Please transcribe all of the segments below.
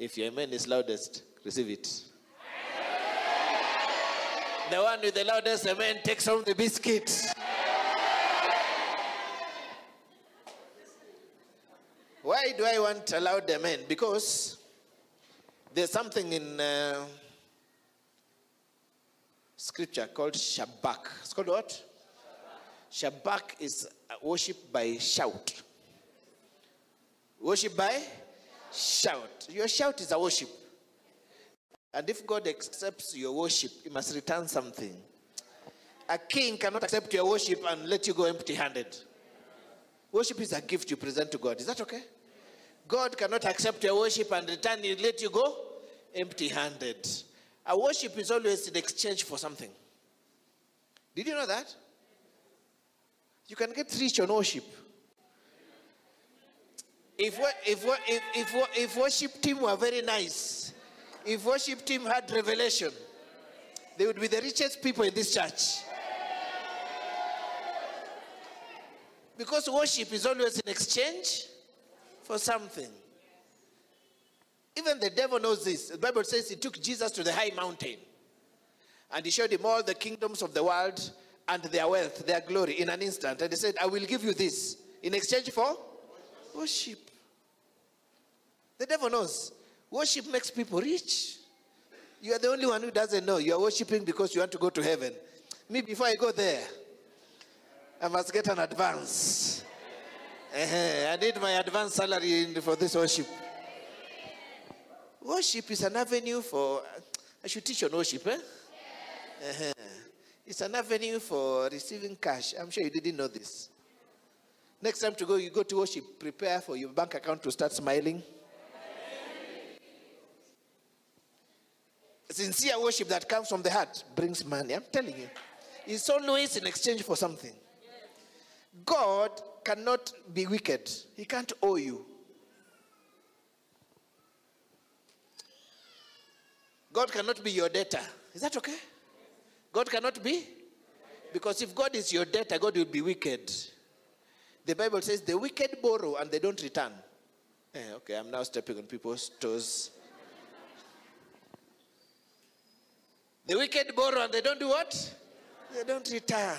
If your amen is loudest, receive it. The one with the loudest amen takes home the biscuit. Why do I want a loud amen? Because there's something in uh, scripture called Shabach. It's called what? Shabach is worship by shout. Worship by shout. Your shout is a worship. And if God accepts your worship, He must return something. A king cannot accept your worship and let you go empty handed. Worship is a gift you present to God. Is that okay? God cannot accept your worship and return you, let you go empty handed. A worship is always in exchange for something. Did you know that? You can get rich on worship. If, if, if, if, worship team were very nice, if worship team had revelation, they would be the richest people in this church. Because worship is always in exchange for something. Even the devil knows this. The Bible says he took Jesus to the high mountain and he showed him all the kingdoms of the world and their wealth, their glory in an instant. And he said, I will give you this in exchange for worship. The devil knows worship makes people rich. You are the only one who doesn't know. You are worshiping because you want to go to heaven. Me, before I go there, I must get an advance. Uh-huh. I need my advance salary for this worship. Worship is an avenue for. I should teach on worship, eh? Uh-huh. It's an avenue for receiving cash. I'm sure you didn't know this. Next time to go, you go to worship, prepare for your bank account to start smiling. Sincere worship that comes from the heart brings money. I'm telling you. It's always in exchange for something. God cannot be wicked, He can't owe you. God cannot be your debtor. Is that okay? God cannot be? Because if God is your debtor, God will be wicked. The Bible says the wicked borrow and they don't return. Eh, okay, I'm now stepping on people's toes. The wicked borrow and they don't do what? They don't return.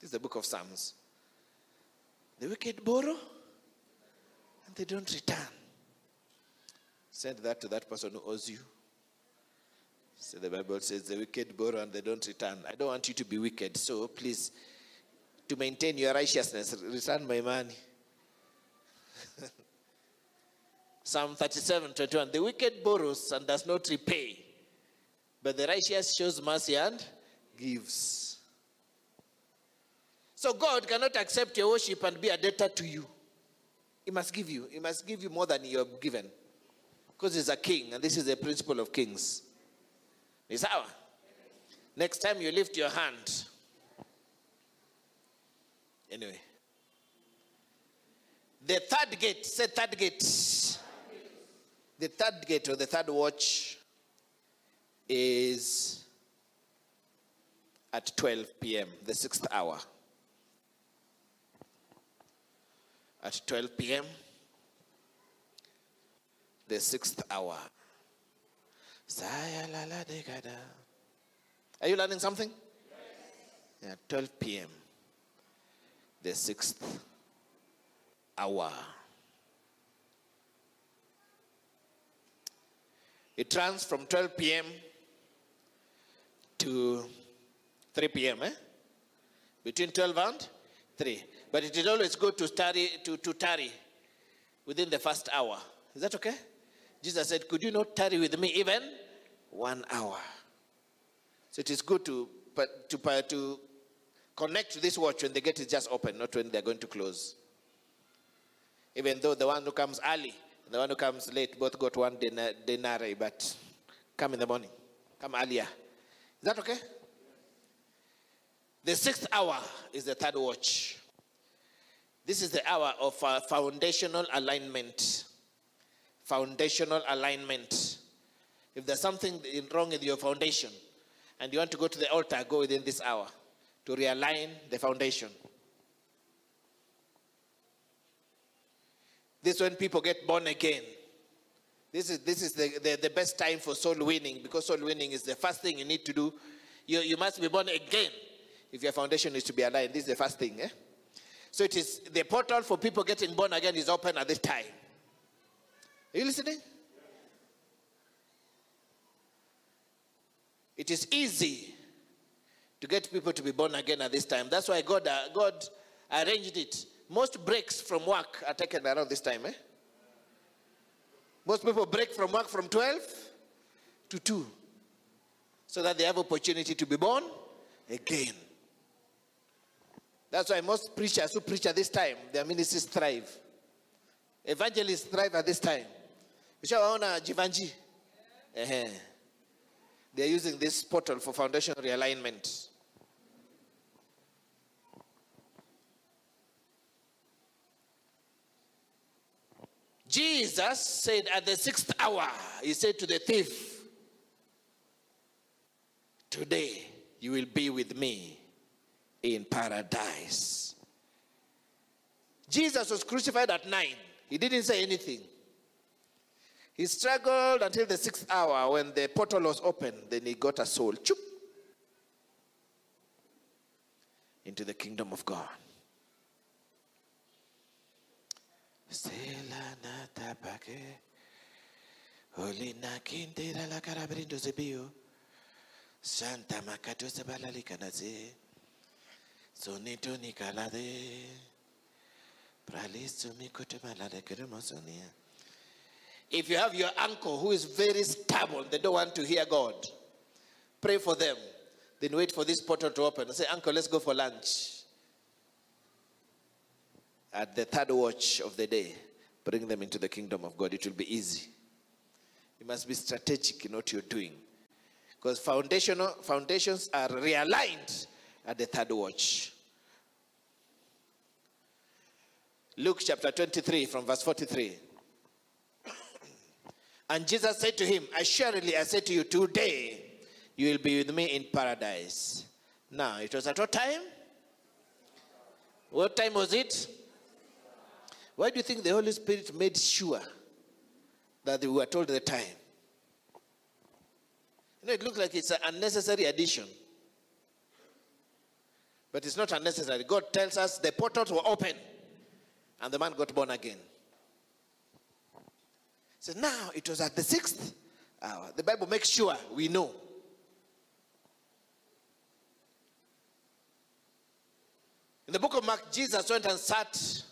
This is the book of Psalms. The wicked borrow and they don't return. Send that to that person who owes you. So the Bible says the wicked borrow and they don't return. I don't want you to be wicked. So please, to maintain your righteousness, return my money. Psalm 37 21. The wicked borrows and does not repay, but the righteous shows mercy and gives. So God cannot accept your worship and be a debtor to you. He must give you. He must give you more than you have given. Because he's a king, and this is the principle of kings. Is our. Next time you lift your hand. Anyway. The third gate, say third gate. The third gate or the third watch is at 12 p.m., the sixth hour. At 12 p.m., the sixth hour. Are you learning something? Yeah, 12 p.m., the sixth hour. It runs from 12 p.m. to 3 p.m. Eh? Between 12 and 3. But it is always good to tarry, to, to tarry within the first hour. Is that okay? Jesus said, Could you not tarry with me even one hour? So it is good to, to, to connect to this watch when the gate is just open, not when they're going to close. Even though the one who comes early the one who comes late both got one denarii, but come in the morning, come earlier. Is that okay? The sixth hour is the third watch. This is the hour of uh, foundational alignment. Foundational alignment. If there's something wrong with your foundation and you want to go to the altar, go within this hour to realign the foundation. This is when people get born again. This is, this is the, the, the best time for soul winning because soul winning is the first thing you need to do. You, you must be born again if your foundation is to be aligned. This is the first thing. Eh? So it is the portal for people getting born again is open at this time. Are you listening? It is easy to get people to be born again at this time. That's why God, uh, God arranged it. Most breaks from work are taken around this time. Eh? Most people break from work from 12 to 2 so that they have opportunity to be born again. That's why most preachers who preach at this time, their ministries thrive. Evangelists thrive at this time. Ushawaona Jivanji? Ehe. They are using this portal for foundation realignment. Jesus said at the sixth hour, he said to the thief, Today you will be with me in paradise. Jesus was crucified at nine. He didn't say anything. He struggled until the sixth hour when the portal was open. Then he got a soul choop, into the kingdom of God. Stella nata pake, Olina kindera la carabrindo zebio, Santa macato sebalali canaze, Sonito nikalade, Pralisto mikote malade keremosonia. If you have your uncle who is very stubborn, they don't want to hear God, pray for them. Then wait for this portal to open and say, Uncle, let's go for lunch. At the third watch of the day, bring them into the kingdom of God. It will be easy. You must be strategic in what you're doing. Because foundational, foundations are realigned at the third watch. Luke chapter 23 from verse 43. And Jesus said to him, Assuredly I say to you, today you will be with me in paradise. Now, it was at what time? What time was it? Why do you think the Holy Spirit made sure that we were told the time? You know, it looks like it's an unnecessary addition. But it's not unnecessary. God tells us the portals were open and the man got born again. So now it was at the sixth hour. The Bible makes sure we know. In the book of Mark, Jesus went and sat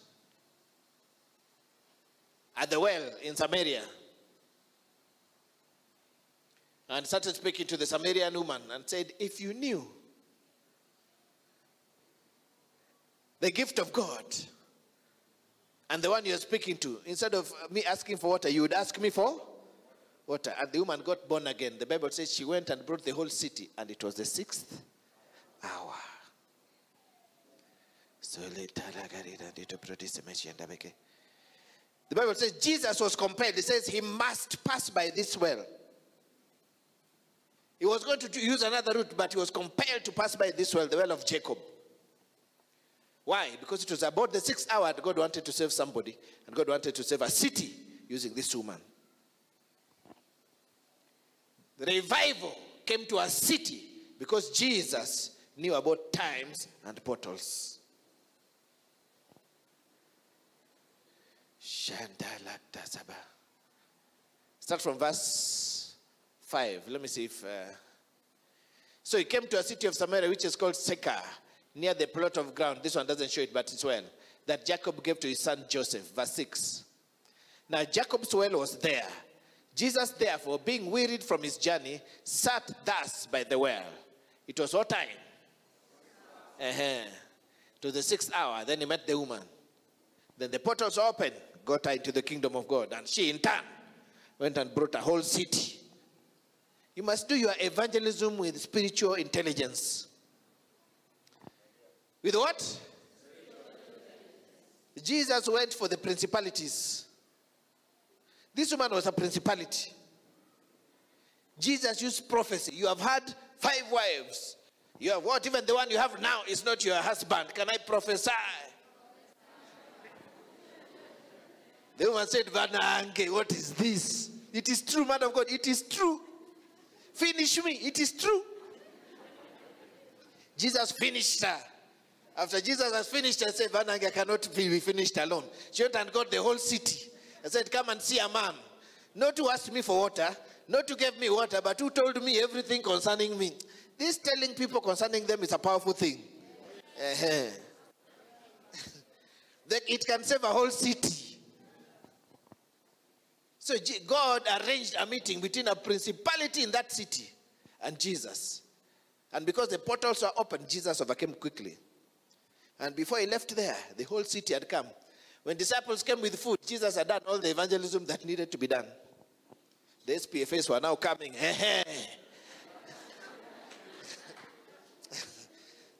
at the well in Samaria and started speaking to the Samaritan woman and said, If you knew the gift of God and the one you're speaking to, instead of me asking for water, you would ask me for water. And the woman got born again. The Bible says she went and brought the whole city, and it was the sixth hour. So the Bible says Jesus was compelled. It says he must pass by this well. He was going to use another route, but he was compelled to pass by this well, the well of Jacob. Why? Because it was about the sixth hour God wanted to save somebody, and God wanted to save a city using this woman. The revival came to a city because Jesus knew about times and portals. Start from verse 5. Let me see if. Uh... So he came to a city of Samaria which is called Sychar, near the plot of ground. This one doesn't show it, but it's well. That Jacob gave to his son Joseph. Verse 6. Now Jacob's well was there. Jesus, therefore, being wearied from his journey, sat thus by the well. It was what time? Uh-huh. To the sixth hour. Then he met the woman. Then the portals opened got her into the kingdom of God. And she, in turn, went and brought a whole city. You must do your evangelism with spiritual intelligence. With what? Jesus went for the principalities. This woman was a principality. Jesus used prophecy. You have had five wives. You have what? Even the one you have now is not your husband. Can I prophesy? The woman said, Vanange, what is this? It is true, man of God. It is true. Finish me. It is true. Jesus finished her. After Jesus has finished, I said, Vanange cannot be finished alone. She went and got the whole city. I said, Come and see a man. Not to ask me for water, not to give me water, but who told me everything concerning me. This telling people concerning them is a powerful thing. Uh-huh. it can save a whole city. So God arranged a meeting between a principality in that city and Jesus. And because the portals were open, Jesus overcame quickly. And before he left there, the whole city had come. When disciples came with food, Jesus had done all the evangelism that needed to be done. The SPFAs were now coming.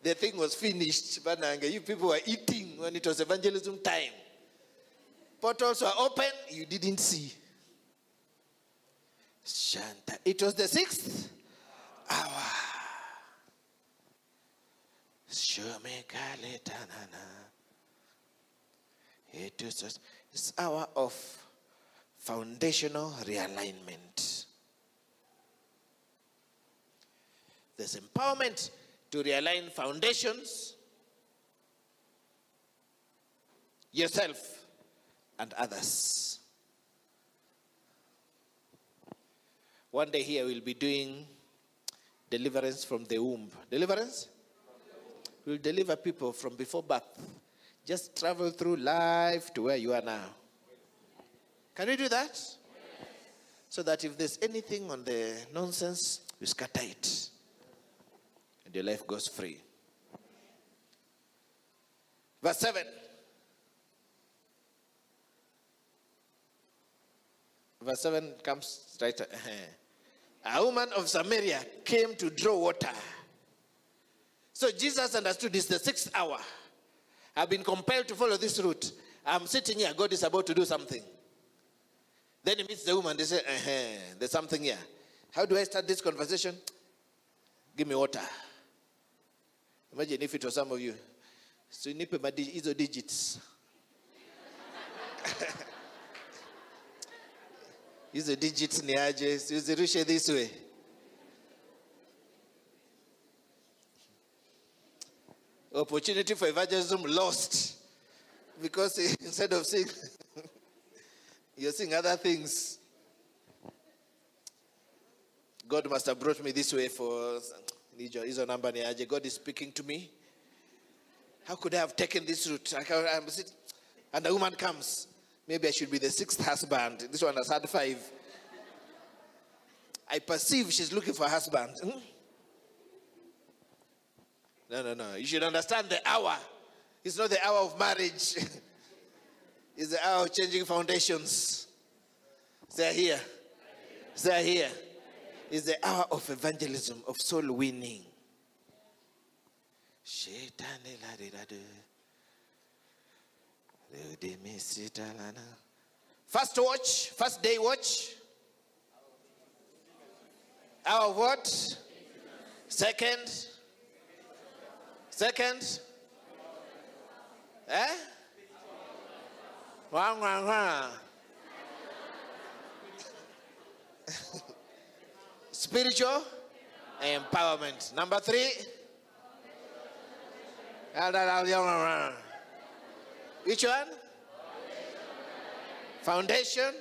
the thing was finished. You people were eating when it was evangelism time. Portals were open, you didn't see. Shanta. It was the sixth hour. It was this hour of foundational realignment. There's empowerment to realign foundations, yourself, and others. One day here we'll be doing deliverance from the womb. Deliverance? We'll deliver people from before birth. Just travel through life to where you are now. Can we do that? So that if there's anything on the nonsense, you scatter it. And your life goes free. Verse 7. Verse 7 comes right. Uh-huh. A woman of Samaria came to draw water. So Jesus understood it's the sixth hour. I've been compelled to follow this route. I'm sitting here, God is about to do something. Then he meets the woman, they say, uh-huh, there's something here. How do I start this conversation? Give me water. Imagine if it was some of you. So you need hizo digits. hizo digits in the edges, use the usirushe this way. Opportunity for evangelism lost because instead of seeing, you're seeing other things. God must have brought me this way for Is namba ni God is speaking to me. How could I have taken this route? And a woman comes. Maybe I should be the sixth husband. This one has had five. I perceive she's looking for a husband. Hmm? No, no, no. You should understand the hour. It's not the hour of marriage. it's the hour of changing foundations. They're here. They're here. Is the hour of evangelism, of soul winning. First watch, first day watch. Our what? Second. Second. Eh? Spiritual empowerment. Number three. Which one? Foundation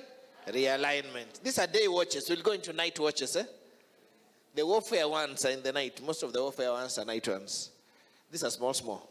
realignment. These are day watches. We'll go into night watches. Eh? The warfare ones are in the night. Most of the warfare ones are night ones. These are small, small.